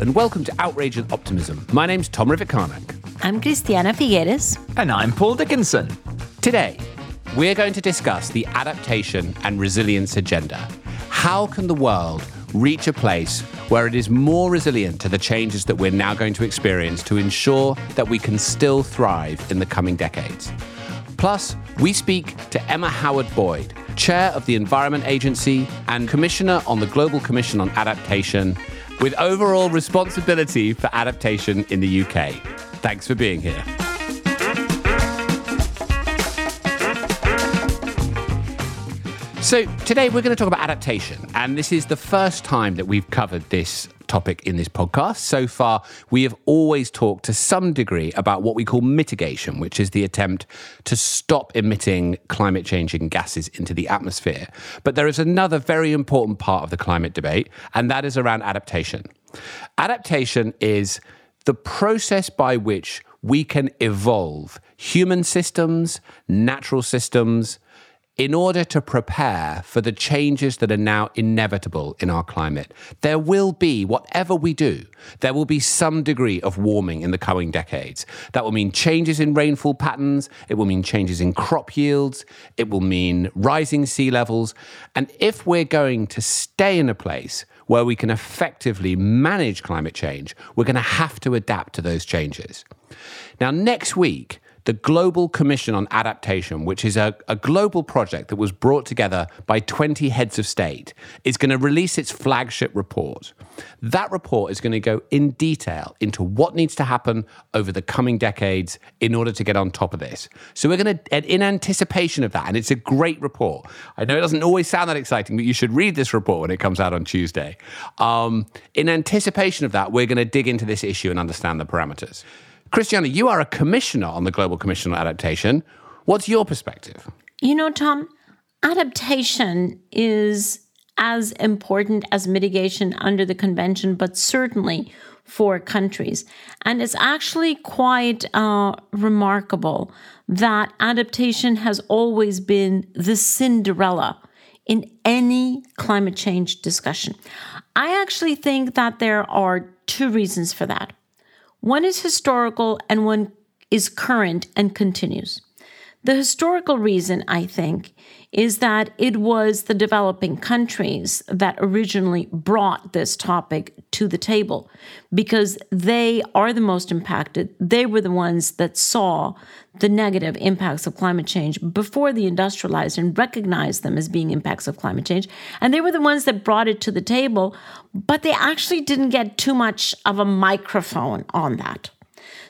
and welcome to Outrage and Optimism. My name's Tom Rivett-Carnac. I'm Christiana Figueres. And I'm Paul Dickinson. Today, we're going to discuss the adaptation and resilience agenda. How can the world reach a place where it is more resilient to the changes that we're now going to experience to ensure that we can still thrive in the coming decades? Plus, we speak to Emma Howard Boyd, Chair of the Environment Agency and Commissioner on the Global Commission on Adaptation, with overall responsibility for adaptation in the UK. Thanks for being here. So, today we're going to talk about adaptation, and this is the first time that we've covered this topic in this podcast. So far, we have always talked to some degree about what we call mitigation, which is the attempt to stop emitting climate changing gases into the atmosphere. But there is another very important part of the climate debate, and that is around adaptation. Adaptation is the process by which we can evolve human systems, natural systems, in order to prepare for the changes that are now inevitable in our climate. There will be, whatever we do, there will be some degree of warming in the coming decades. That will mean changes in rainfall patterns, it will mean changes in crop yields, it will mean rising sea levels. And if we're going to stay in a place where we can effectively manage climate change, we're going to have to adapt to those changes. Now, next week, the Global Commission on Adaptation, which is a, a, global project that was brought together by 20 heads of state, is going to release its flagship report. That report is going to go in detail into what needs to happen over the coming decades in order to get on top of this. So we're going to, in anticipation of that, and it's a great report. I know it doesn't always sound that exciting, but you should read this report when it comes out on Tuesday. Um, in anticipation of that, we're going to dig into this issue and understand the parameters. Christiana, you are a commissioner on the Global Commission on Adaptation. What's your perspective? You know, Tom, adaptation is as important as mitigation under the convention, but certainly for countries. And it's actually quite uh, remarkable that adaptation has always been the Cinderella in any climate change discussion. I actually think that there are two reasons for that. One is historical and one is current and continues. The historical reason, I think, is that it was the developing countries that originally brought this topic to the table because they are the most impacted. They were the ones that saw the negative impacts of climate change before the industrialized and recognized them as being impacts of climate change. And they were the ones that brought it to the table, but they actually didn't get too much of a microphone on that.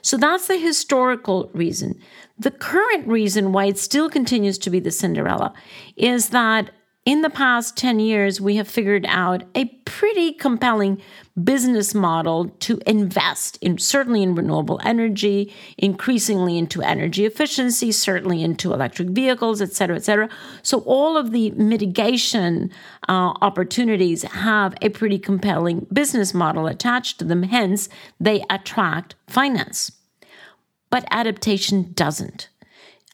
So that's the historical reason. The current reason why it still continues to be the Cinderella is that in the past 10 years, we have figured out a pretty compelling business model to invest in certainly in renewable energy, increasingly into energy efficiency, certainly into electric vehicles, et cetera, et cetera. So all of the mitigation uh, opportunities have a pretty compelling business model attached to them. Hence, they attract finance. But adaptation doesn't.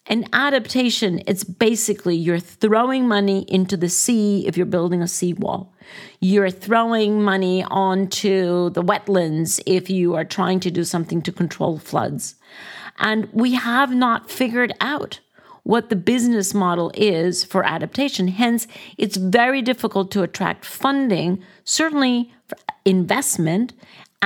An adaptation, it's basically you're throwing money into the sea if you're building a seawall. You're throwing money onto the wetlands if you are trying to do something to control floods. And we have not figured out what the business model is for adaptation. Hence, it's very difficult to attract funding, certainly investment,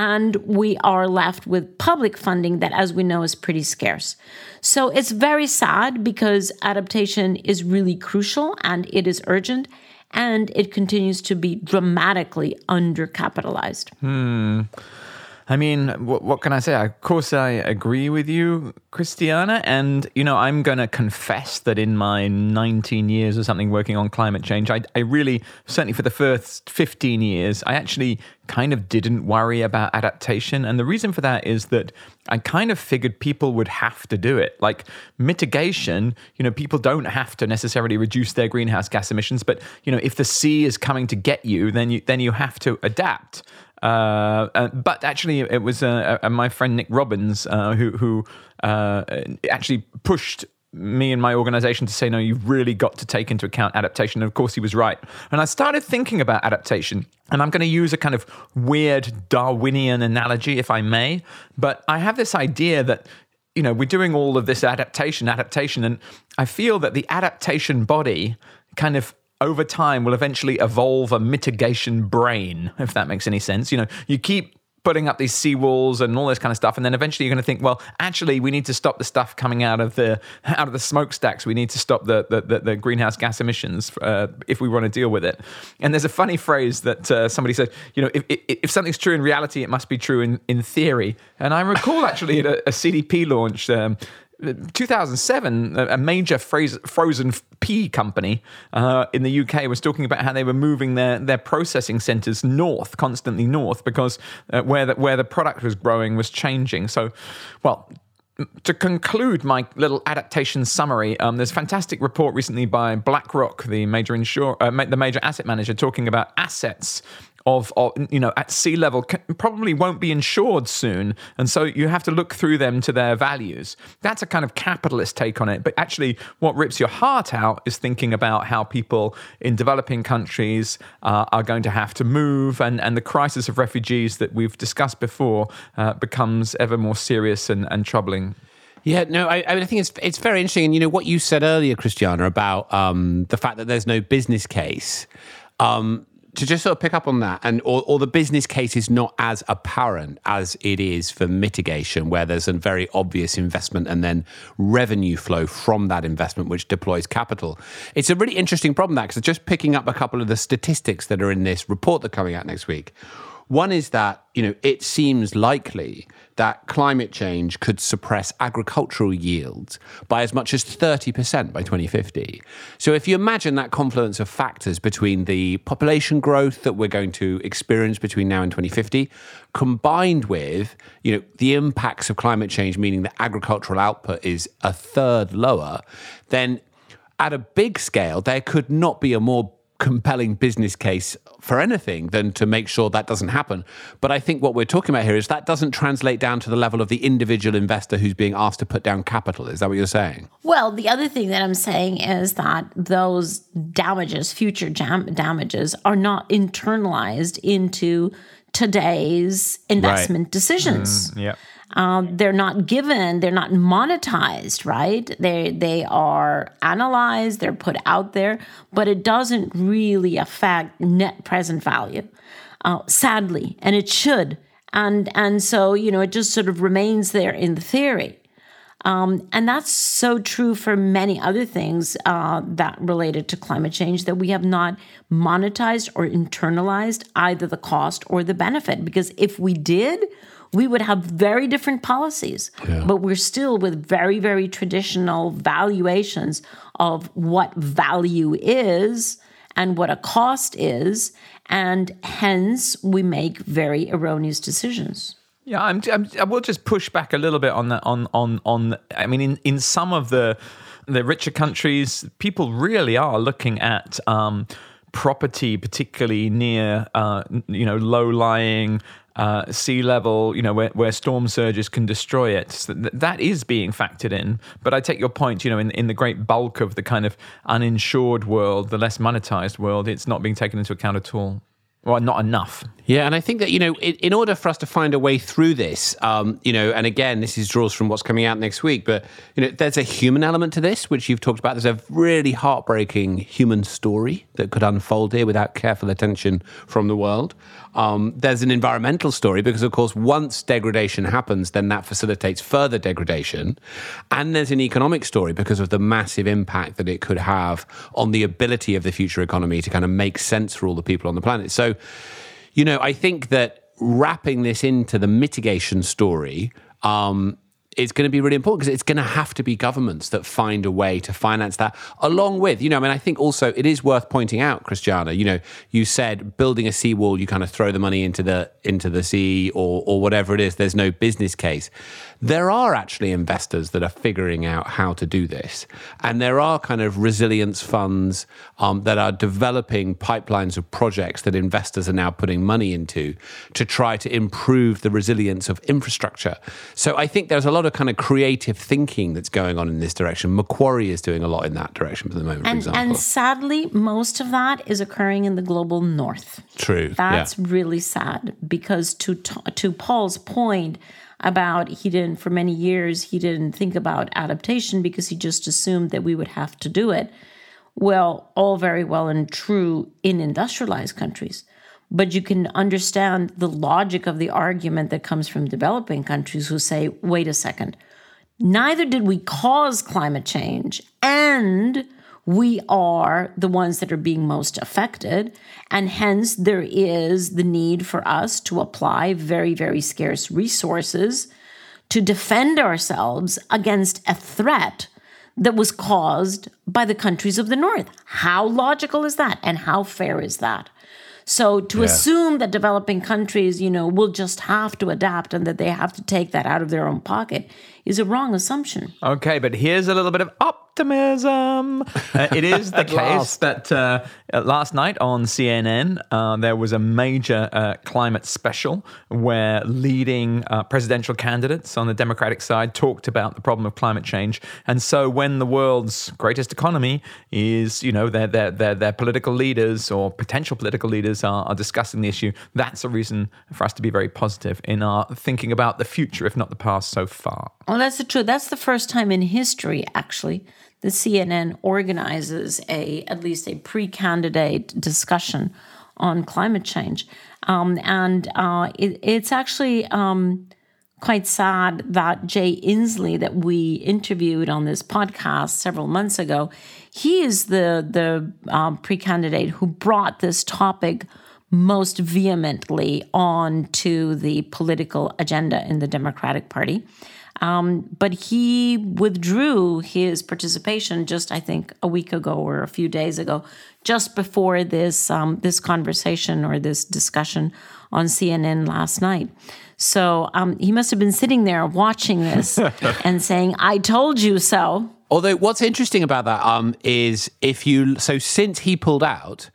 and we are left with public funding that, as we know, is pretty scarce. So it's very sad because adaptation is really crucial and it is urgent and it continues to be dramatically undercapitalized. Hmm. I mean, what, what, can I say? Of course, I agree with you, Christiana. And, you know, I'm going to confess that in my 19 years or something working on climate change, I, I really, certainly for the first 15 years, I actually kind of didn't worry about adaptation. And the reason for that is that I kind of figured people would have to do it. Like mitigation, you know, people don't have to necessarily reduce their greenhouse gas emissions, but you know, if the sea is coming to get you, then you then you have to adapt. Uh, uh, but actually, it was uh, uh, my friend Nick Robins uh, who who actually pushed me and my organization to say, no, you've really got to take into account adaptation. And of course, he was right. And I started thinking about adaptation. And I'm going to use a kind of weird Darwinian analogy, if I may. But I have this idea that, you know, we're doing all of this adaptation, adaptation. And I feel that the adaptation body kind of over time will eventually evolve a mitigation brain, if that makes any sense. You know, you keep putting up these seawalls and all this kind of stuff and then eventually you're going to think well actually we need to stop the stuff coming out of the out of the smokestacks. We need to stop the the, the, the greenhouse gas emissions uh, if we want to deal with it. And there's a funny phrase that uh, somebody said you know if, if, if, something's true in reality it must be true in, in theory. And i recall actually at a, a cdp launch um, 2007, a major frozen pea company uh, in the UK was talking about how they were moving their, their processing centres north, constantly north, because uh, where the, where the product was growing was changing. So, well, to conclude my little adaptation summary, um, there's a fantastic report recently by BlackRock, the major insure, uh, the major asset manager, talking about assets of, of, you know at sea level probably won't be insured soon and so you have to look through them to their values that's a kind of capitalist take on it but actually what rips your heart out is thinking about how people in developing countries uh, are going to have to move and and the crisis of refugees that we've discussed before uh, becomes ever more serious and, and troubling yeah, no, I, I, mean, I think it's it's very interesting, and you know what you said earlier, Christiana, about um, the fact that there's no business case. Um, to just sort of pick up on that, and or, or, the business case is not as apparent as it is for mitigation, where there's a very obvious investment and then revenue flow from that investment, which deploys capital. It's a really interesting problem that because just picking up a couple of the statistics that are in this report that's coming out next week. One is that you know it seems likely that climate change could suppress agricultural yields by as much as 30% by 2050. So, if you imagine that confluence of factors between the population growth that we're going to experience between now and 2050, combined with you know, the impacts of climate change, meaning that agricultural output is a third lower, then at a big scale, there could not be a more compelling business case for anything than to make sure that doesn't happen. But I think what we're talking about here is that doesn't translate down to the level of the individual investor who's being asked to put down capital. Is that what you're saying? Well, the other thing that I'm saying is that those damages, future damages, are not internalized into today's investment right. decisions. Mm, yeah. Um, they're not given, they're not monetized, right? They they are analyzed, they're put out there, but it doesn't really affect net present value, uh, sadly, and it should. And and so you know it just sort of remains there in the theory. Um, and that's so true for many other things uh, that related to climate change that we have not monetized or internalized either the cost or the benefit. Because if we did, we would have very different policies. Yeah. But we're still with very, very traditional valuations of what value is and what a cost is. And hence, we make very erroneous decisions. Yeah, I'm, I'm, i will just push back a little bit on that. On on on. I mean, in in some of the the richer countries, people really are looking at. Um, property, particularly near uh, you know low lying uh, sea level, you know, where, where storm surges can destroy it. So th- that is being factored in. But I take your point, you know, in, in the great bulk of the kind of uninsured world, the less monetized world, it's not being taken into account at all. Well, not enough. Yeah, and I think that you know, in, in order for us to find a way through this, um, you know, and again, this is draws from what's coming out next week, but you know, there's a human element to this, which you've talked about. There's a really heartbreaking human story that could unfold here without careful attention from the world. Um, there's an environmental story because, of course, once degradation happens, then that facilitates further degradation. And there's an economic story because of the massive impact that it could have on the ability of the future economy to kind of make sense for all the people on the planet. So, you know, I think that wrapping this into the mitigation story um, it's going to be really important because it's going to have to be governments that find a way to finance that along with, you know, I mean, I think also it is worth pointing out, Christiana, you know, you said building a seawall, you kind of throw the money into the into the sea or or whatever it is. There's no business case. There are actually investors that are figuring out how to do this, and there are kind of resilience funds um, that are developing pipelines of projects that investors are now putting money into to try to improve the resilience of infrastructure. So I think there's a lot of of kind of creative thinking that's going on in this direction. Macquarie is doing a lot in that direction at the moment, for And, example. and sadly, most of that is occurring in the global north. True. That's yeah. really sad because to to Paul's point about he didn't for many years he didn't think about adaptation because he just assumed that we would have to do it. Well, all very well and true in industrialized countries. But you can understand the logic of the argument that comes from developing countries who say, wait a second, neither did we cause climate change and we are the ones that are being most affected. And hence, there is the need for us to apply very, very scarce resources to defend ourselves against a threat that was caused by the countries of the North. How logical is that? And how fair is that? So to assume that developing countries, you know, will just have to adapt and that they have to take that out of their own pocket is a wrong assumption. Okay, but here's a little bit of oh, optimism. Uh, it is the case last. that uh, last night on CNN, uh, there was a major uh, climate special where leading uh, presidential candidates on the Democratic side talked about the problem of climate change. And so when the world's greatest economy is, you know, their, their, their, their political leaders or potential political leaders are, are discussing the issue, that's a reason for us to be very positive in our thinking about the future, if not the past so far. Well, that's the truth. That's the first time in history, actually, the CNN organizes a at least a pre-candidate discussion on climate change, um, and uh, it, it's actually um, quite sad that Jay Inslee, that we interviewed on this podcast several months ago, he is the the um, pre-candidate who brought this topic most vehemently onto the political agenda in the Democratic Party. Um, but he withdrew his participation just, I think, a week ago or a few days ago, just before this um, this conversation or this discussion on CNN last night. So um, he must have been sitting there watching this and saying, "I told you so." Although what's interesting about that um, is if you so since he pulled out,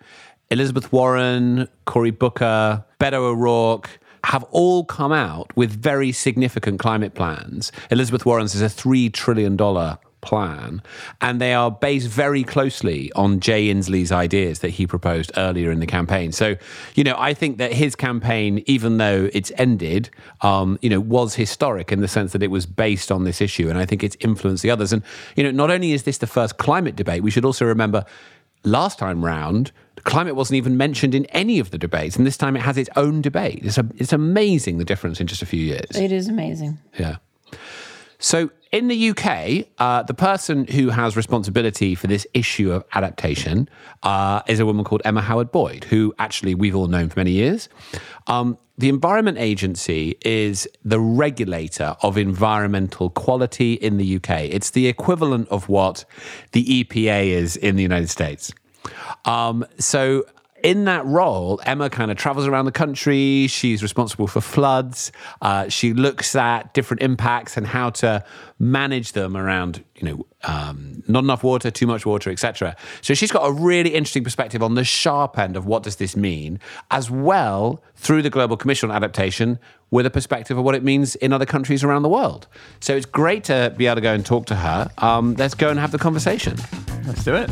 Elizabeth Warren, Cory Booker, Beto O'Rourke have all come out with very significant climate plans. Elizabeth Warren's is a three trillion dollar plan, and they are based very closely on Jay Inslee's ideas that he proposed earlier in the campaign. So, you know, I think that his campaign, even though it's ended, um, you know, was historic in the sense that it was based on this issue, and I think it's influenced the others. And you know, not only is this the first climate debate, we should also remember last time round, climate wasn't even mentioned in any of the debates, and this time it has its own debate. It's a, it's amazing the difference in just a few years. It is amazing. Yeah. So in the UK, uh, the person who has responsibility for this issue of adaptation uh, is a woman called Emma Howard Boyd, who actually we've all known for many years. Um, the Environment Agency is the regulator of environmental quality in the UK. It's the equivalent of what the EPA is in the United States. Um, so in that role, Emma kind of travels around the country. She's responsible for floods. Uh, she looks at different impacts and how to manage them around, you know, um, not enough water, too much water, etc. So she's got a really interesting perspective on the sharp end of what does this mean, as well through the Global Commission on Adaptation with a perspective of what it means in other countries around the world. So it's great to be able to go and talk to her. Um, let's go and have the conversation. Let's do it.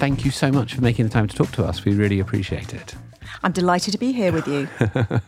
Thank you so much for making the time to talk to us. We really appreciate it. I'm delighted to be here with you.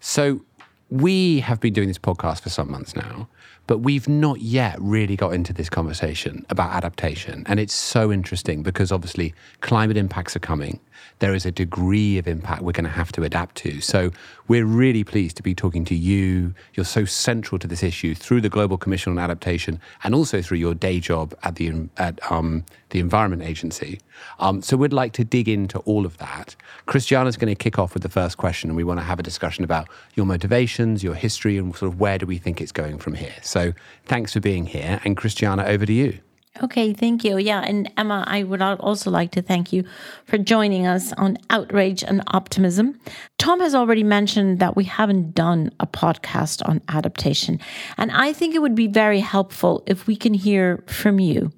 So, we have been doing this podcast for some months now, but we've not yet really got into this conversation about adaptation. And it's so interesting because obviously climate impacts are coming. There is a degree of impact we're going to have to adapt to. So, we're really pleased to be talking to you. You're so central to this issue through the Global Commission on Adaptation and also through your day job at the, at, um, the Environment Agency. Um, so, we'd like to dig into all of that. Christiana's going to kick off with the first question, and we want to have a discussion about your motivations, your history, and sort of where do we think it's going from here. So, thanks for being here. And Christiana, over to you. Okay, thank you. Yeah, and Emma, I would also like to thank you for joining us on Outrage and Optimism. Tom has already mentioned that we haven't done a podcast on adaptation, and I think it would be very helpful if we can hear from you.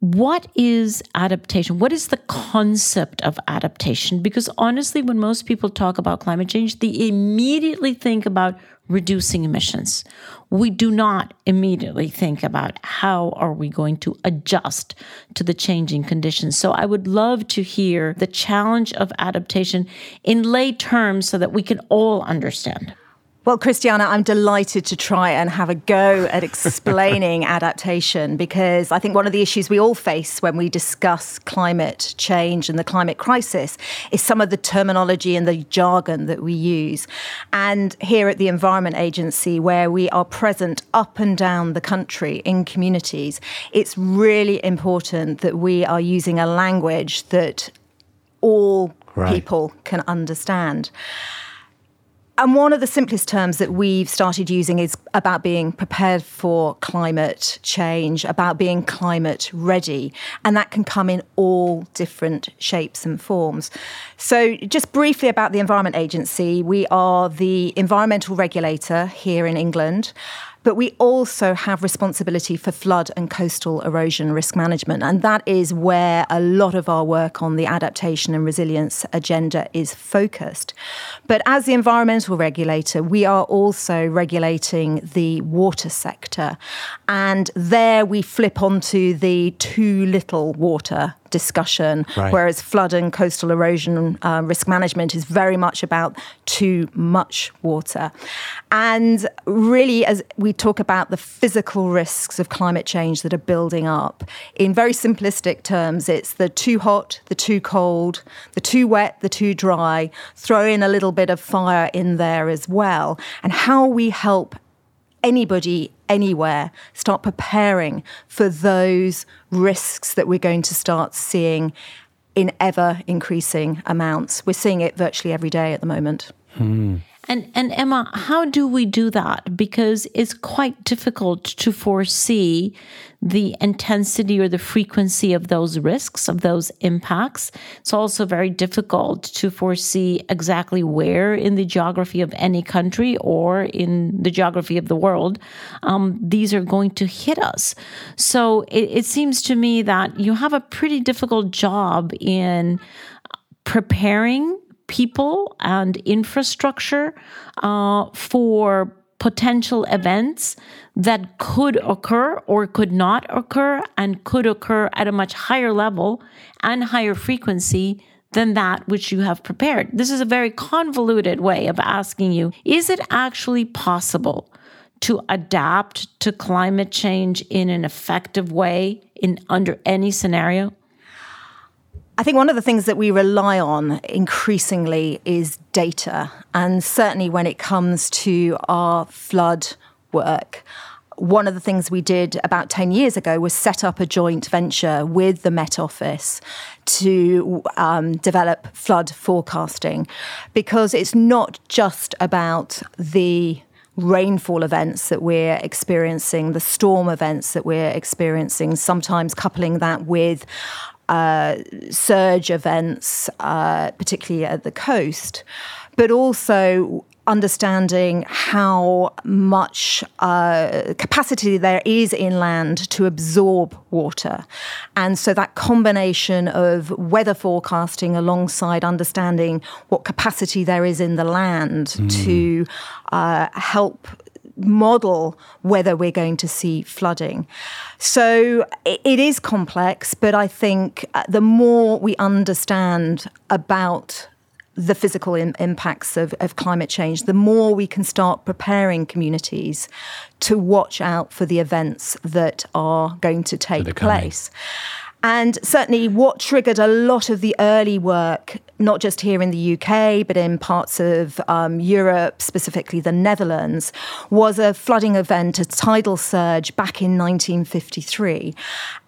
What is adaptation? What is the concept of adaptation? Because honestly, when most people talk about climate change, they immediately think about reducing emissions. We do not immediately think about how are we going to adjust to the changing conditions. So I would love to hear the challenge of adaptation in lay terms so that we can all understand. Well, Christiana, I'm delighted to try and have a go at explaining adaptation because I think one of the issues we all face when we discuss climate change and the climate crisis is some of the terminology and the jargon that we use. And here at the Environment Agency, where we are present up and down the country in communities, it's really important that we are using a language that all right. people can understand. And one of the simplest terms that we've started using is about being prepared for climate change, about being climate ready. And that can come in all different shapes and forms. So, just briefly about the Environment Agency, we are the environmental regulator here in England. But we also have responsibility for flood and coastal erosion risk management. And that is where a lot of our work on the adaptation and resilience agenda is focused. But as the environmental regulator, we are also regulating the water sector. And there we flip onto the too little water discussion, right. whereas flood and coastal erosion uh, risk management is very much about too much water. And really, as we talk about the physical risks of climate change that are building up, in very simplistic terms, it's the too hot, the too cold, the too wet, the too dry, throw in a little bit of fire in there as well, and how we help anybody anywhere start preparing for those risks that we're going to start seeing in ever increasing amounts. We're seeing it virtually every day at the moment. Hmm. And and Emma, how do we do that? Because it's quite difficult to foresee the intensity or the frequency of those risks, of those impacts. It's also very difficult to foresee exactly where in the geography of any country or in the geography of the world um, these are going to hit us. So it, it seems to me that you have a pretty difficult job in preparing people and infrastructure uh, for potential events that could occur or could not occur and could occur at a much higher level and higher frequency than that which you have prepared. This is a very convoluted way of asking you is it actually possible to adapt to climate change in an effective way in under any scenario? I think one of the things that we rely on increasingly is data. And certainly when it comes to our flood work, one of the things we did about 10 years ago was set up a joint venture with the Met Office to um, develop flood forecasting because it's not just about the rainfall events that we're experiencing, the storm events that we're experiencing, sometimes coupling that with uh, surge events, uh, particularly at the coast, but also understanding how much uh, capacity there is inland to absorb water. And so that combination of weather forecasting alongside understanding what capacity there is in the land mm. to uh, help model whether we're going to see flooding. So it is complex, but I think uh, the more we understand about the physical in, impacts of, of climate change, the more we can start preparing communities to watch out for the events that are going to take place. And certainly, what triggered a lot of the early work not just here in the UK, but in parts of um, Europe, specifically the Netherlands, was a flooding event, a tidal surge back in 1953.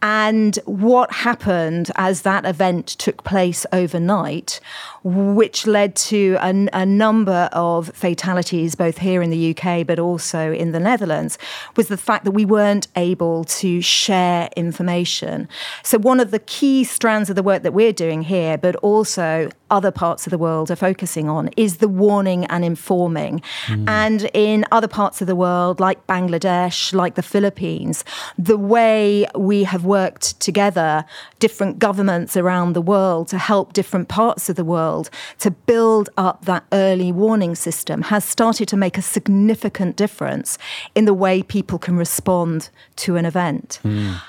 And what happened as that event took place overnight, which led to a, a number of fatalities, both here in the UK, but also in the Netherlands, was the fact that we weren't able to share information. So, one of the key strands of the work that we're doing here, but also other parts of the world are focusing on is the warning and informing. Mm. And in other parts of the world, like Bangladesh, like the Philippines, the way we have worked together, different governments around the world, to help different parts of the world to build up that early warning system has started to make a significant difference in the way people can respond to an event. Mm.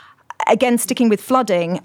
Again, sticking with flooding,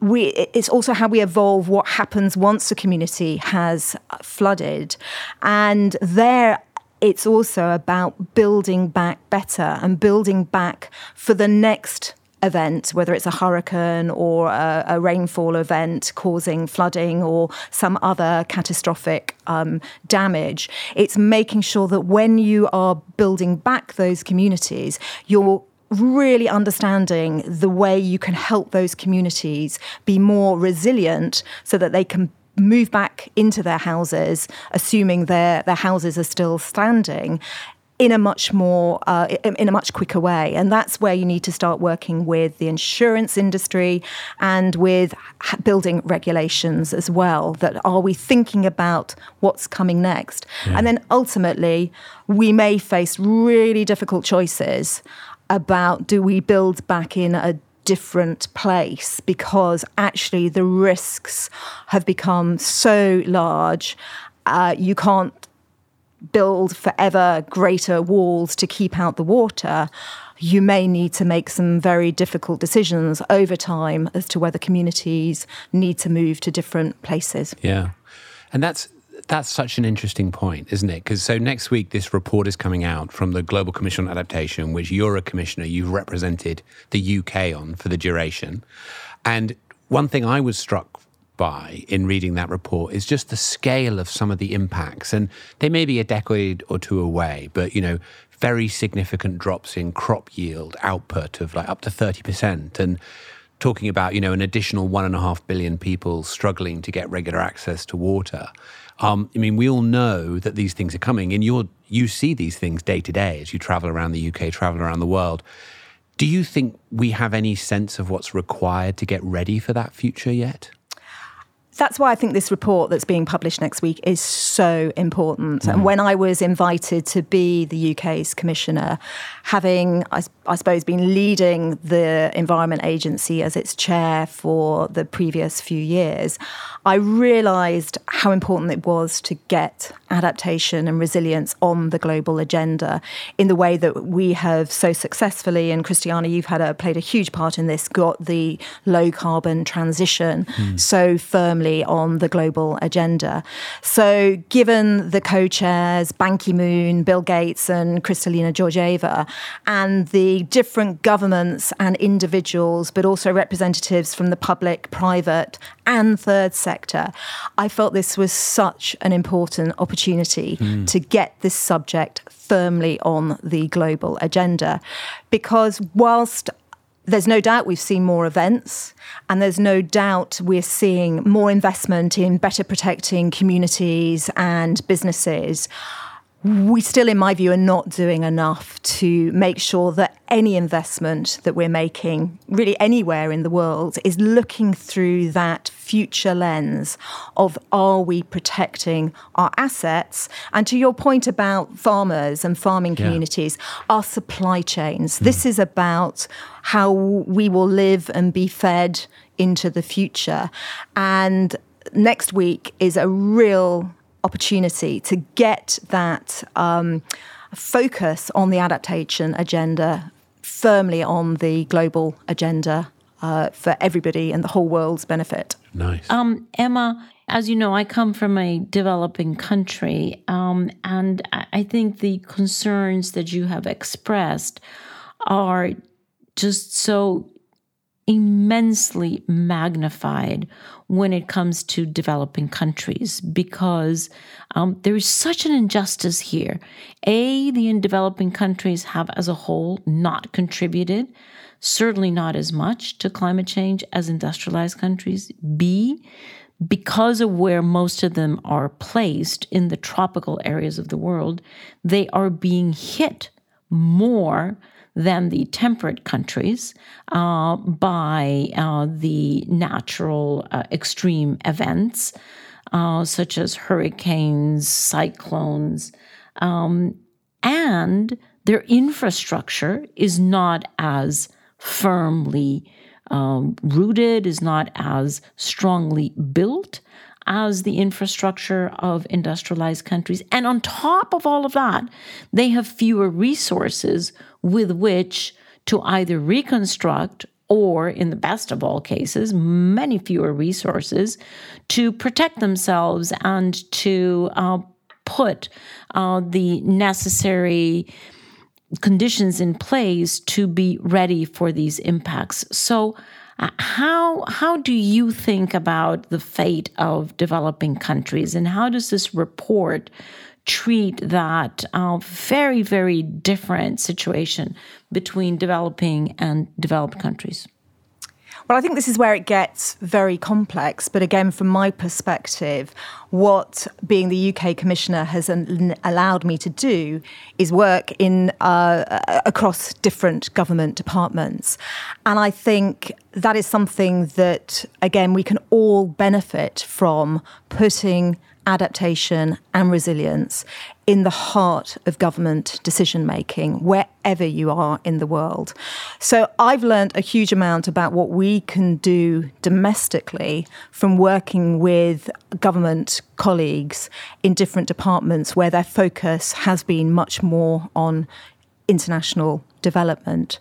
we, it's also how we evolve what happens once a community has flooded. And there, it's also about building back better and building back for the next event, whether it's a hurricane or a, a rainfall event causing flooding or some other catastrophic um, damage. It's making sure that when you are building back those communities, you're really understanding the way you can help those communities be more resilient so that they can move back into their houses, assuming their, their houses are still standing in a much more uh, in a much quicker way and that's where you need to start working with the insurance industry and with building regulations as well that are we thinking about what's coming next yeah. and then ultimately we may face really difficult choices about do we build back in a different place because actually the risks have become so large. Uh, you can't build forever greater walls to keep out the water. You may need to make some very difficult decisions over time as to whether communities need to move to different places. Yeah. And that's that's such an interesting point, isn't it? Because so next week, this report is coming out from the Global Commission on Adaptation, which you're a commissioner, you've represented the UK on for the duration. And one thing I was struck by in reading that report is just the scale of some of the impacts. And they may be a decade or two away, but, you know, very significant drops in crop yield output of like up to 30%. And talking about, you know, an additional one and a half billion people struggling to get regular access to water. Um, I mean, we all know that these things are coming, and you you see these things day to day as you travel around the UK, travel around the world. Do you think we have any sense of what's required to get ready for that future yet? That's why I think this report that's being published next week is so important. Mm. And when I was invited to be the UK's commissioner, having, I, I, suppose, been leading the Environment Agency as its chair for the previous few years, I realised how important it was to get adaptation and resilience on the global agenda in the way that we have so successfully, and Christiana, you've had a, played a huge part in this, got the low carbon transition mm. so firmly firmly on the global agenda. So, given the co chairs, Ban Ki moon, Bill Gates, and Kristalina Georgieva, and the different governments and individuals, but also representatives from the public, private, and third sector, I felt this was such an important opportunity mm. to get this subject firmly on the global agenda. Because whilst there's no doubt we've seen more events, and there's no doubt we're seeing more investment in better protecting communities and businesses we still, in my view, are not doing enough to make sure that any investment that we're making, really anywhere in the world, is looking through that future lens of are we protecting our assets? And to your point about farmers and farming communities, our supply chains. Mm. This is about how we will live and be fed into the future. And next week is a real opportunity to get that um, focus on the adaptation agenda firmly on the global agenda uh, for everybody and the whole world's benefit. Nice. Um, Emma, as you know, I come from a developing country, um, and I think the concerns that you have expressed are just so immensely magnified when it comes to developing countries because um, there is such an injustice here. A, the developing countries have as a whole not contributed, certainly not as much to climate change as industrialized countries. B, because of where most of them are placed in the tropical areas of the world, they are being hit more than the temperate countries uh, by uh, the natural uh, extreme events. uh, such as hurricanes, cyclones, um, and their infrastructure is not as firmly um, rooted, is not as strongly built as the infrastructure of industrialized countries. And on top of all of that, they have fewer resources with which to either reconstruct or, in the best of all cases, many fewer resources to protect themselves and to uh, put uh, the necessary conditions in place to be ready for these impacts. So, uh, how how do you think about the fate of developing countries, and how does this report treat that uh, very very different situation between developing and developed countries? Well, I think this is where it gets very complex. But again, from my perspective, what being the UK commissioner has allowed me to do is work in uh, across different government departments, and I think that is something that again we can all benefit from putting adaptation and resilience in the heart of government decision making, wherever you are in the world. So I've learned a huge amount about what we can do domestically from working with government colleagues in different departments where their focus has been much more on international development.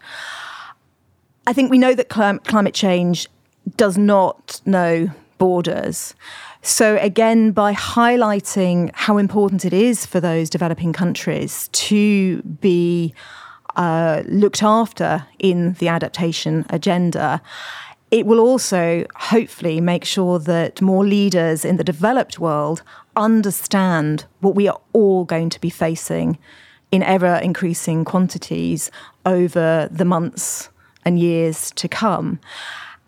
I think we know that climate change does not know borders. So, again, by highlighting how important it is for those developing countries to be uh, looked after in the adaptation agenda, it will also hopefully make sure that more leaders in the developed world understand what we are all going to be facing in ever increasing quantities over the months and years to come.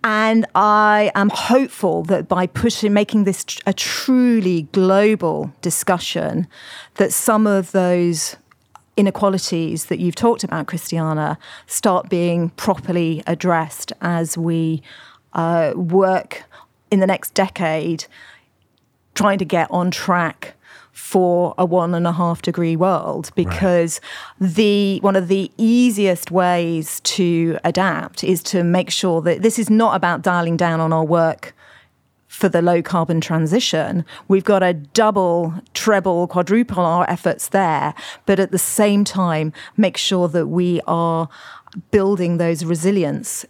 And I am hopeful that by pushing, making this a truly global discussion, that some of those inequalities that you've talked about, Christiana, start being properly addressed as we uh, work in the next decade, trying to get on track for a one and a half degree world because right. the one of the easiest ways to adapt is to make sure that this is not about dialing down on our work for the low carbon transition. We've got to double, treble, quadruple our efforts there, but at the same time, make sure that we are building those resilience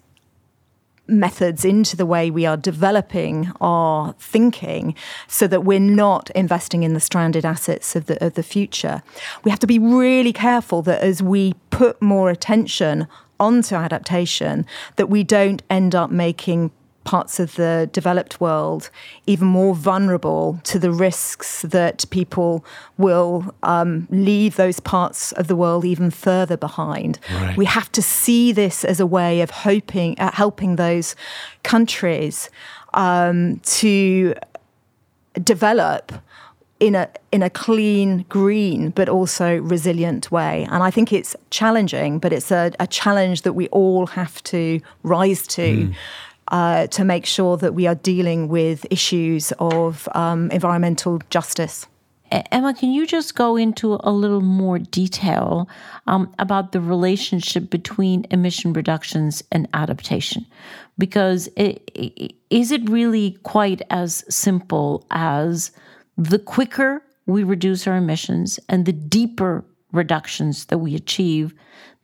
methods into the way we are developing our thinking so that we're not investing in the stranded assets of the, of the future. We have to be really careful that as we put more attention onto adaptation, that we don't end up making parts of the developed world even more vulnerable to the risks that people will um, leave those parts of the world even further behind. Right. We have to see this as a way of hoping, uh, helping those countries um, to develop in a in a clean, green, but also resilient way. And I think it's challenging, but it's a, a challenge that we all have to rise to. Mm uh, to make sure that we are dealing with issues of um, environmental justice. Emma, can you just go into a little more detail um, about the relationship between emission reductions and adaptation? Because it, it, is it really quite as simple as the quicker we reduce our emissions and the deeper reductions that we achieve,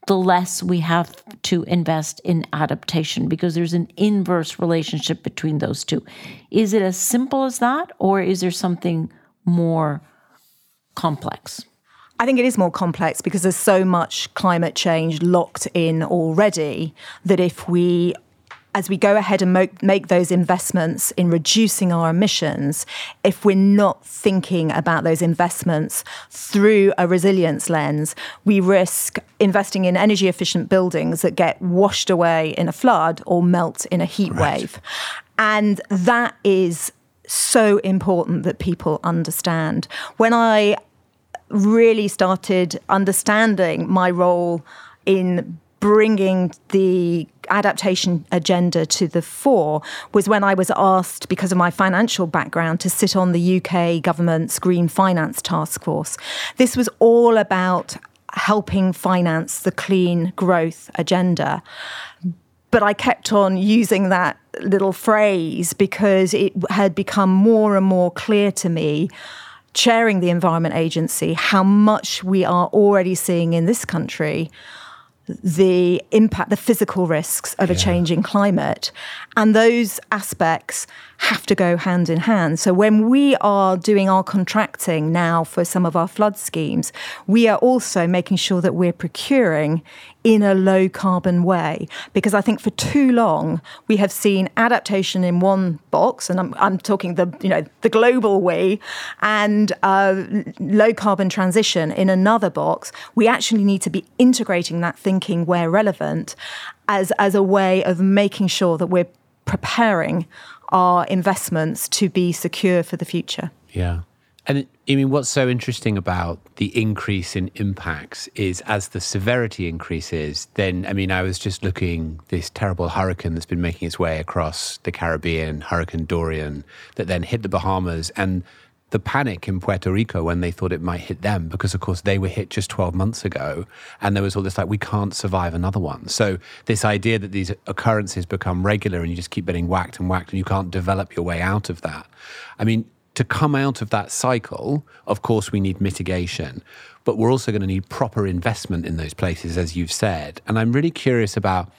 the less we have to invest in adaptation because there's an inverse relationship between those two. Is it as simple as that, or is there something more complex? I think it is more complex because there's so much climate change locked in already that if we as we go ahead and make, make those investments in reducing our emissions, if we're not thinking about those investments through a resilience lens, we risk investing in energy efficient buildings that get washed away in a flood or melt in a heat right. wave. And that is so important that people understand. When I really started understanding my role in bringing the adaptation agenda to the fore was when I was asked, because of my financial background, to sit on the UK government's Green Finance Task Force. This was all about helping finance the clean growth agenda. But I kept on using that little phrase because it had become more and more clear to me chairing the Environment Agency how much we are already seeing in this country the impact, the physical risks of a changing climate. And those aspects have to go hand in hand. So when we are doing our contracting now for some of our flood schemes, we are also making sure that we're procuring in a low carbon way. Because I think for too long we have seen adaptation in one box, and I'm, I'm talking the you know the global way, and uh, low carbon transition in another box. We actually need to be integrating that thinking where relevant, as as a way of making sure that we're preparing our investments to be secure for the future. Yeah. And I mean, what's so interesting about the increase in impacts is as the severity increases, then, I mean, I was just looking this terrible hurricane that's been making its way across the Caribbean, Hurricane Dorian, that then hit the Bahamas. And the panic in Puerto Rico when they thought it might hit them, because of course they were hit just 12 months ago. And there was all this like, we can't survive another one. So, this idea that these occurrences become regular and you just keep getting whacked and whacked and you can't develop your way out of that. I mean, to come out of that cycle, of course, we need mitigation, but we're also going to need proper investment in those places, as you've said. And I'm really curious about,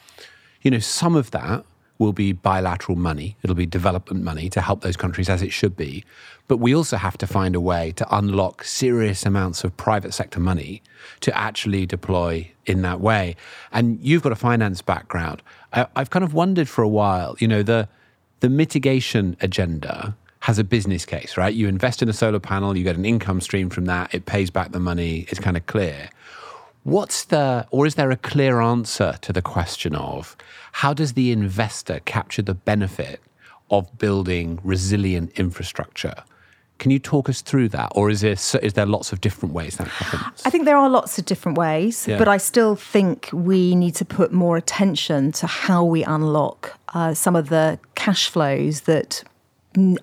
you know, some of that will be bilateral money. It'll be development money to help those countries as it should be. But we also have to find a way to unlock serious amounts of private sector money to actually deploy in that way. And you've got a finance background. I, have kind of wondered for a while, you know, the the mitigation agenda has a business case, right? You invest in a solar panel, you get an income stream from that, it pays back the money, it's kind of clear. What's the, or is there a clear answer to the question of how does the investor capture the benefit of building resilient infrastructure? Can you talk us through that, or is there is there lots of different ways that happens? I think there are lots of different ways, yeah. but I still think we need to put more attention to how we unlock uh, some of the cash flows that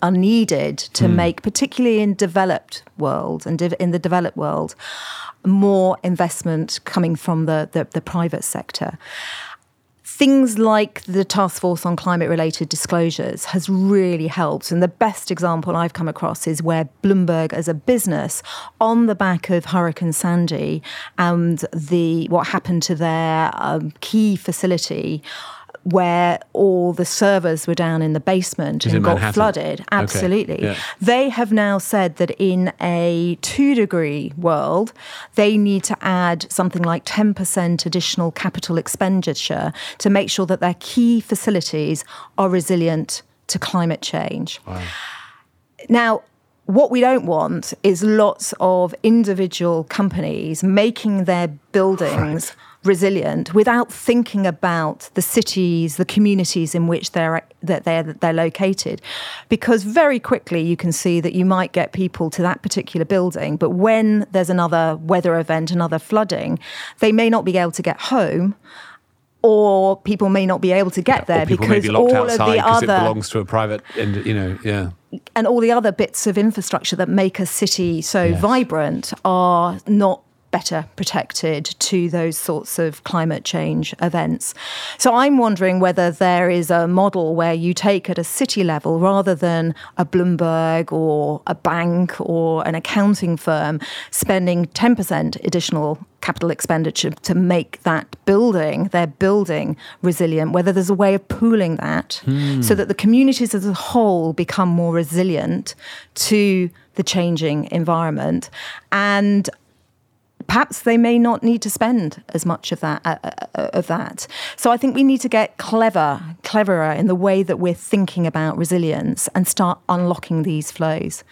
are needed to mm. make, particularly in developed world and in the developed world, more investment coming from the, the, the private sector things like the task force on climate related disclosures has really helped. And the best example i've come across is where bloomberg as a business on the back of hurricane sandy and the what happened to their um, key facility where all the servers were down in the basement and got Manhattan? flooded. Absolutely. Okay. Yeah. They have now said that in a two degree world, they need to add something like 10% additional capital expenditure to make sure that their key facilities are resilient to climate change. Wow. Now, what we don't want is lots of individual companies making their buildings. Right resilient without thinking about the cities, the communities in which they're that they're they're located, because very quickly you can see that you might get people to that particular building, but when there's another weather event, another flooding, they may not be able to get home or people may not be able to get yeah, there because be all of the other it belongs to a private and you know yeah and all the other bits of infrastructure that make a city so yes. vibrant are not better protected to those sorts of climate change events. So I'm wondering whether there is a model where you take at a city level rather than a Bloomberg or a bank or an accounting firm spending 10% additional capital expenditure to make that building, their building, resilient, whether there's a way of pooling that hmm. so that the communities as a whole become more resilient to the changing environment. And perhaps they may not need to spend as much of that uh, uh, of that. So I think we need to get clever, cleverer in the way that we're thinking about resilience and start unlocking these flows.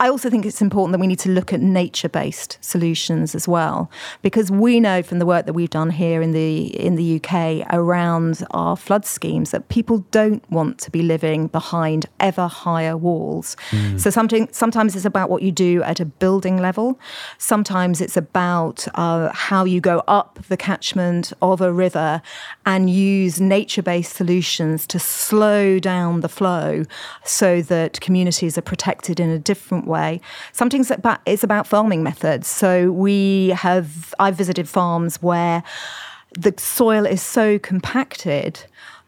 I also think it's important that we need to look at nature based solutions as well, because we know from the work that we've done here in the, in the UK around our flood schemes that people don't want to be living behind ever higher walls. Mm. So something, sometimes it's about what you do at a building level, sometimes it's about uh, how you go up the catchment of a river and use nature based solutions to slow down the flow so that communities are protected in a different way. Something's about it's about farming methods. So we have I've visited farms where the soil is so compacted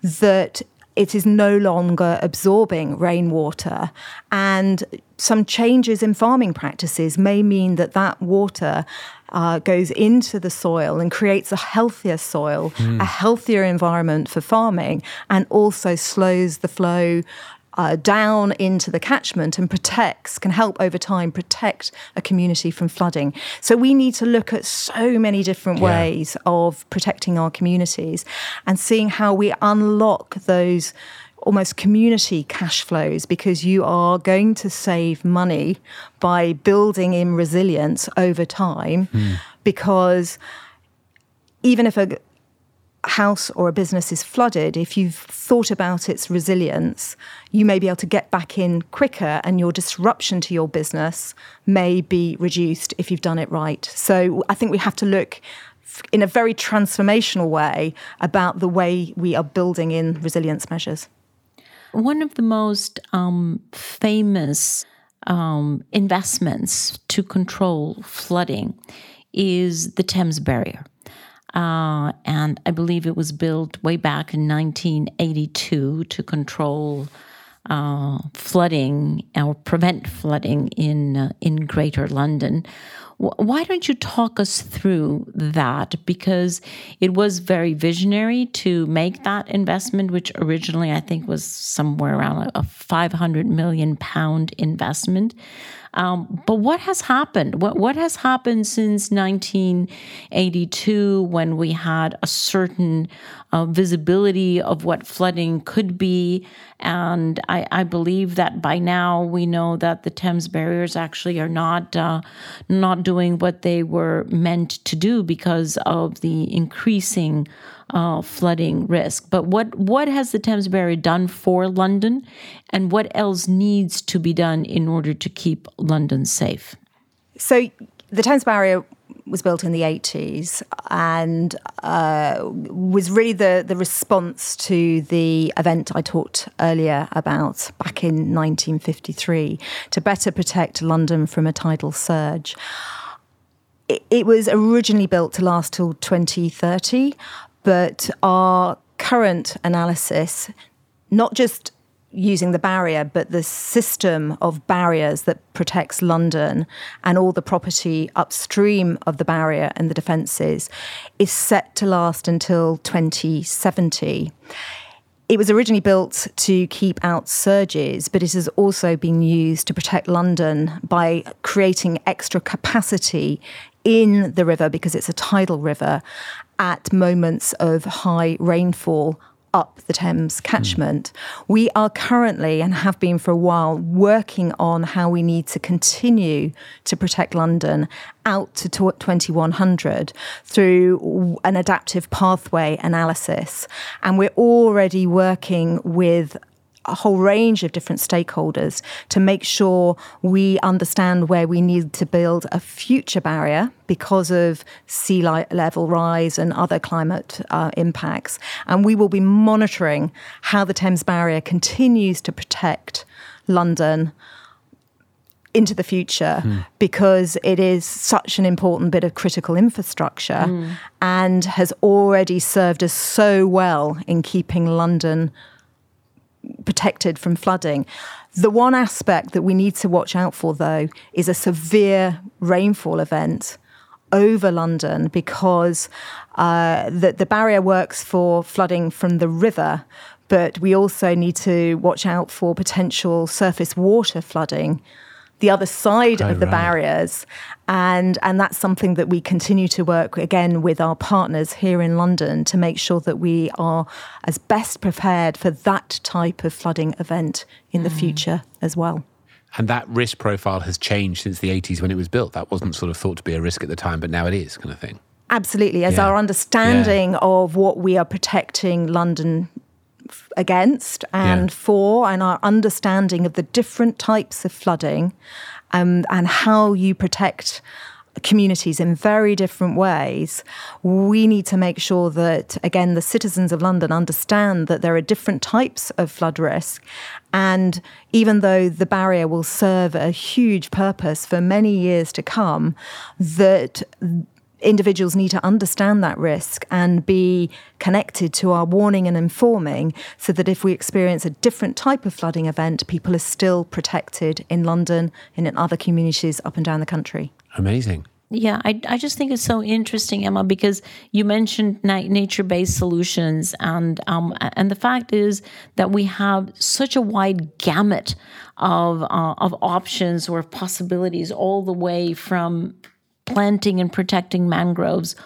that it is no longer absorbing rainwater. And some changes in farming practices may mean that that water uh, goes into the soil and creates a healthier soil, mm. a healthier environment for farming, and also slows the flow uh, down into the catchment and protects, can help over time protect a community from flooding. So we need to look at so many different yeah. ways of protecting our communities and seeing how we unlock those almost community cash flows because you are going to save money by building in resilience over time mm. because even if a house or a business is flooded, if you've thought about its resilience, you may be able to get back in quicker and your disruption to your business may be reduced if you've done it right. So I think we have to look in a very transformational way about the way we are building in resilience measures. One of the most um, famous um, investments to control flooding is the Thames Barrier. Uh, and I believe it was built way back in 1982 to control uh, flooding or prevent flooding in uh, in Greater London. Why don't you talk us through that? Because it was very visionary to make that investment, which originally I think was somewhere around a 500 million pound investment. Um, but what has happened? What what has happened since 1982 when we had a certain uh, visibility of what flooding could be? And I, I, believe that by now we know that the Thames barriers actually are not uh, not doing what they were meant to do because of the increasing uh, flooding risk. But what what has the Thames Barrier done for London, and what else needs to be done in order to keep London safe? So the Thames Barrier was built in the 80s and uh, was really the, the response to the event I talked earlier about back in 1953 to better protect London from a tidal surge. It, it was originally built to last till 2030, but our current analysis, not just using the barrier, but the system of barriers that protects London and all the property upstream of the barrier and the defences is set to last until 2070. It was originally built to keep out surges, but it has also been used to protect London by creating extra capacity in the river because it's a tidal river at moments of high rainfall up the Thames catchment. Mm. We are currently and have been for a while working on how we need to continue to protect London out to 2100 through an adaptive pathway analysis. And we're already working with a whole range of different stakeholders to make sure we understand where we need to build a future barrier because of sea level rise and other climate uh, impacts. And we will be monitoring how the Thames Barrier continues to protect London into the future mm. because it is such an important bit of critical infrastructure mm. and has already served us so well in keeping London protected from flooding. The one aspect that we need to watch out for, though, is a severe rainfall event over London because uh, the, the barrier works for flooding from the river, but we also need to watch out for potential surface water flooding the other side oh, of the right. barriers. And, and that's something that we continue to work again with our partners here in London to make sure that we are as best prepared for that type of flooding event in the mm. future as well. And that risk profile has changed since the 80s when it was built. That wasn't sort of thought to be a risk at the time, but now it is, kind of thing. Absolutely. As Yeah. our understanding of what we are protecting London f- against and Yeah. for, and our understanding of the different types of flooding um, and how you protect communities in very different ways, we need to make sure that, again, the citizens of London understand that there are different types of flood risk. And even though the barrier will serve a huge purpose for many years to come, that individuals need to understand that risk and be connected to our warning and informing so that if we experience a different type of flooding event, people are still protected in London and in other communities up and down the country. Amazing. Yeah, I, I just think it's so interesting, Emma, because you mentioned na- nature-based solutions, and um, and the fact is that we have such a wide gamut of uh, of options or possibilities, all the way from planting and protecting mangroves,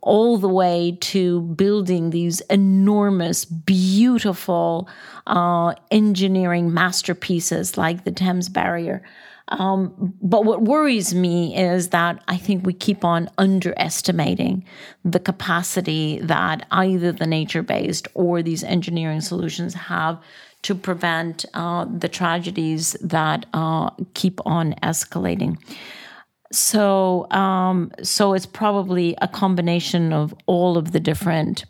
all the way to building these enormous, beautiful uh, engineering masterpieces like the Thames Barrier. Um, but what worries me is that I think we keep on underestimating the capacity that either the nature based or these engineering solutions have to prevent uh, the tragedies that uh, keep on escalating. So, um, so it's probably a combination of all of the different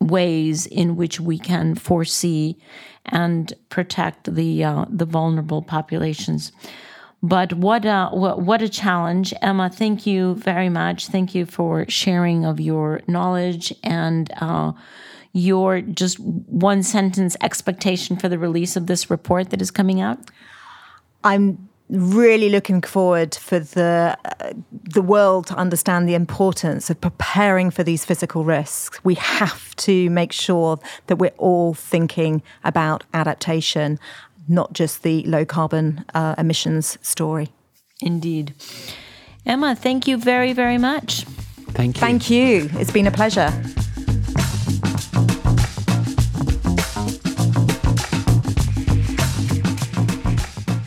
ways in which we can foresee and protect the uh, the vulnerable populations. But what a what, a challenge, Emma! Thank you very much. Thank you for sharing of your knowledge and uh, your just one sentence expectation for the release of this report that is coming out. I'm really looking forward for the uh, the world to understand the importance of preparing for these physical risks. We have to make sure that we're all thinking about adaptation, not just the low carbon uh, emissions story. Indeed, Emma. Thank you very very much. Thank you. Thank you. It's been a pleasure.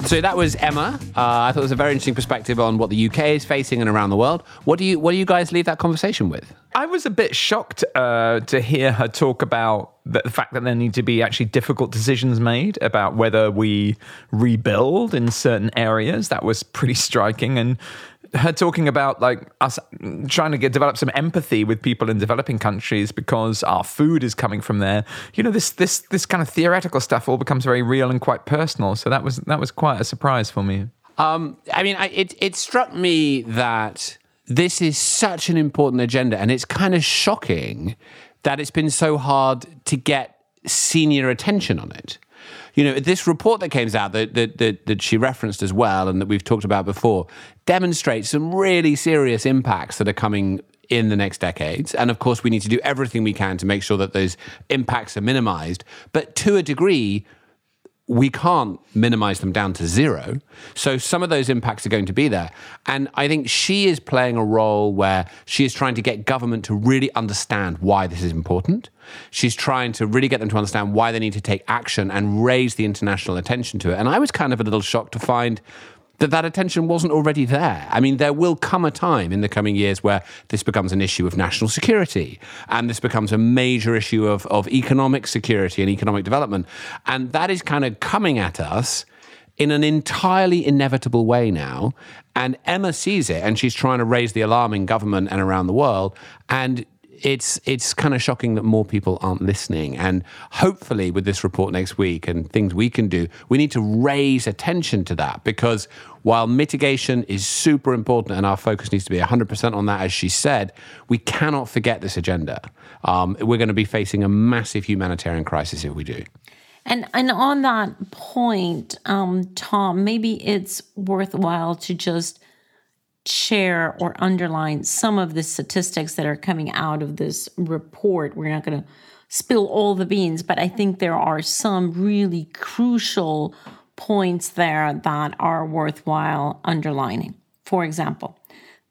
So that was Emma. Uh, I thought it was a very interesting perspective on what the UK is facing and around the world. What do you What do you guys leave that conversation with? I was a bit shocked uh, to hear her talk about the, the fact that there need to be actually difficult decisions made about whether we rebuild in certain areas. That was pretty striking. And her talking about like us trying to get develop some empathy with people in developing countries because our food is coming from there. You know, this this this kind of theoretical stuff all becomes very real and quite personal. So that was that was quite a surprise for me. Um, I mean, I, it it struck me that this is such an important agenda, and it's kind of shocking that it's been so hard to get senior attention on it. You know, this report that came out that, that that that she referenced as well, and that we've talked about before, demonstrates some really serious impacts that are coming in the next decades. And of course, we need to do everything we can to make sure that those impacts are minimized. But to a degree, we can't minimize them down to zero. So some of those impacts are going to be there. And I think she is playing a role where she is trying to get government to really understand why this is important. She's trying to really get them to understand why they need to take action and raise the international attention to it. And I was kind of a little shocked to find that that attention wasn't already there. I mean, there will come a time in the coming years where this becomes an issue of national security and this becomes a major issue of, of economic security and economic development. And that is kind of coming at us in an entirely inevitable way now. And Emma sees it and she's trying to raise the alarm in government and around the world. And it's it's kind of shocking that more people aren't listening. And hopefully, with this report next week and things we can do, we need to raise attention to that because while mitigation is super important and our focus needs to be 100% on that, as she said, we cannot forget this agenda. Um, we're going to be facing a massive humanitarian crisis if we do. And and on that point, um, Tom, maybe it's worthwhile to just share or underline some of the statistics that are coming out of this report. We're not going to spill all the beans, but I think there are some really crucial points there that are worthwhile underlining. For example,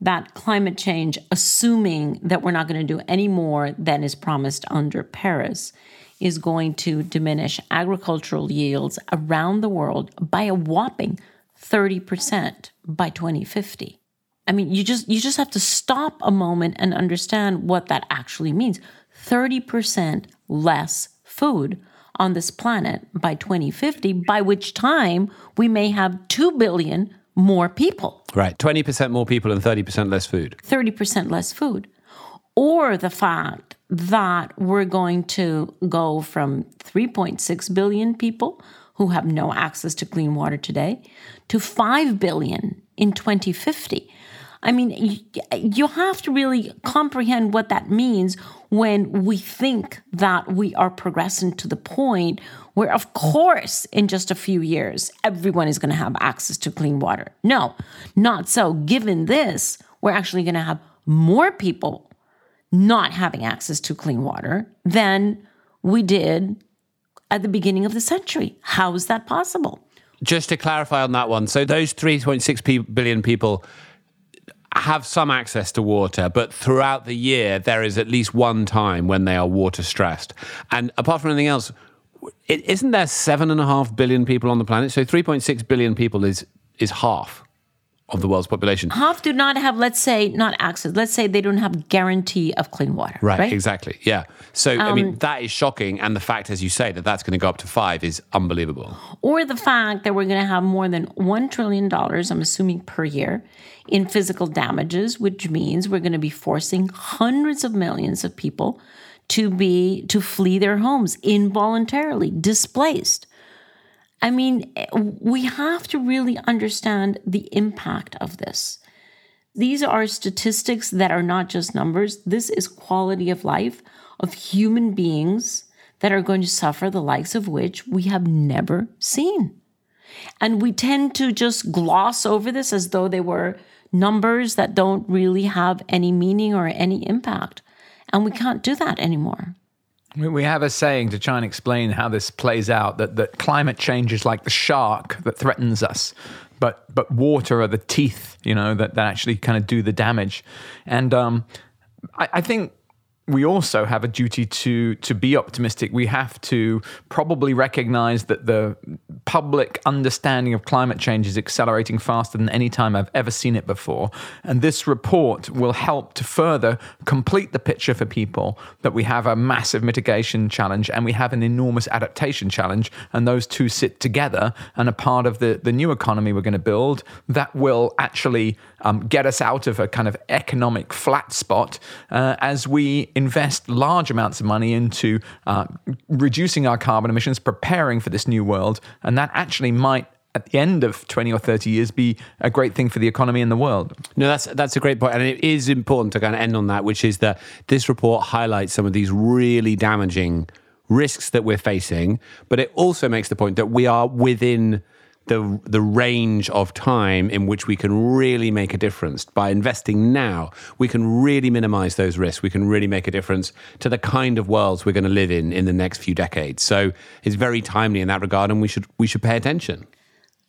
that climate change, assuming that we're not going to do any more than is promised under Paris, is going to diminish agricultural yields around the world by a whopping 30% by 2050. I mean, you just you just have to stop a moment and understand what that actually means. 30% less food on this planet by 2050, by which time we may have 2 billion more people. Right. 20% more people and 30% less food. 30% less food. Or the fact that we're going to go from 3.6 billion people who have no access to clean water today to 5 billion in 2050. I mean, you have to really comprehend what that means when we think that we are progressing to the point where, of course, in just a few years, everyone is going to have access to clean water. No, not so. Given this, we're actually going to have more people not having access to clean water than we did at the beginning of the century. How is that possible? Just to clarify on that one, so those 3.6 billion people have some access to water, but throughout the year, there is at least one time when they are water stressed. And apart from anything else, isn't there seven and a half billion people on the planet? So 3.6 billion people is, is half of the world's population. Half do not have, let's say, not access. Let's say they don't have guarantee of clean water. Right, right? exactly. Yeah. So, um, I mean, um, that is shocking. And the fact, as you say, that that's going to go up to five is unbelievable. Or the fact that we're going to have more than $1 trillion, I'm assuming, per year in physical damages, which means we're going to be forcing hundreds of millions of people to be to flee their homes involuntarily displaced I mean, we have to really understand the impact of this. These are statistics that are not just numbers. This is quality of life of human beings that are going to suffer the likes of which we have never seen. And we tend to just gloss over this as though they were numbers that don't really have any meaning or any impact. And we can't do that anymore. We have a saying to try and explain how this plays out that, that climate change is like the shark that threatens us, but but water are the teeth, you know, that, that actually kind of do the damage. And um, I, I think we also have a duty to to be optimistic. We have to probably recognize that the public understanding of climate change is accelerating faster than any time I've ever seen it before. And this report will help to further complete the picture for people that we have a massive mitigation challenge and we have an enormous adaptation challenge. And those two sit together and are part of the, the new economy we're going to build that will actually um, get us out of a kind of economic flat spot uh, as we invest large amounts of money into uh, reducing our carbon emissions, preparing for this new world. And that actually might at the end of 20 or 30 years be a great thing for the economy in the world. No, that's that's a great. And it is important to kind of end on that, which is that this report highlights some of these really damaging risks that we're facing, but it also makes the point that we are within the the range of time in which we can really make a difference. By investing now we can really minimize those risks. We can really make a difference to the kind of worlds we're going to live in in the next few decades. So it's very timely in that regard and we should we should pay attention.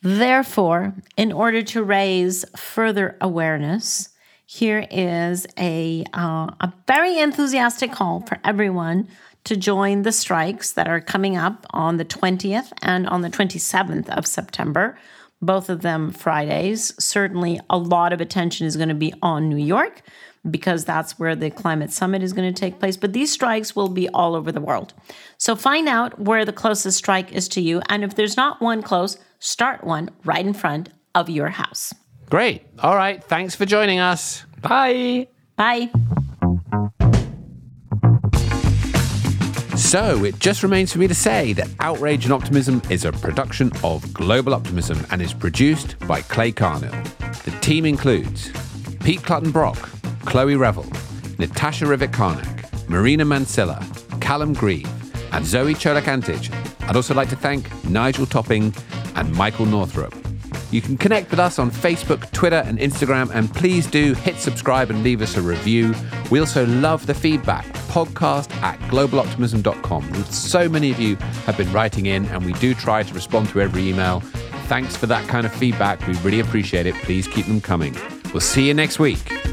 Therefore in order to raise further awareness here is a uh, a very enthusiastic call for everyone to join the strikes that are coming up on the 20th and on the 27th of September, both of them Fridays. Certainly, a lot of attention is going to be on New York because that's where the climate summit is going to take place. But these strikes will be all over the world. So find out where the closest strike is to you. And if there's not one close, start one right in front of your house. Great. All right. Thanks for joining us. Bye. Bye. So it just remains for me to say that Outrage and Optimism is a production of Global Optimism and is produced by Clay Carnill. The team includes Pete Clutton Brock, Chloe Revill, Natasha Rivik Karnak, Marina Mansilla, Callum Grieve, and Zoe Tcholak I'd also like to thank Nigel Topping and Michael Northrop. You can connect with us on Facebook, Twitter, and Instagram, and please do hit subscribe and leave us a review. We also love the feedback. Podcast at globaloptimism.com. So many of you have been writing in, and we do try to respond to every email. Thanks for that kind of feedback. We really appreciate it. Please keep them coming. We'll see you next week.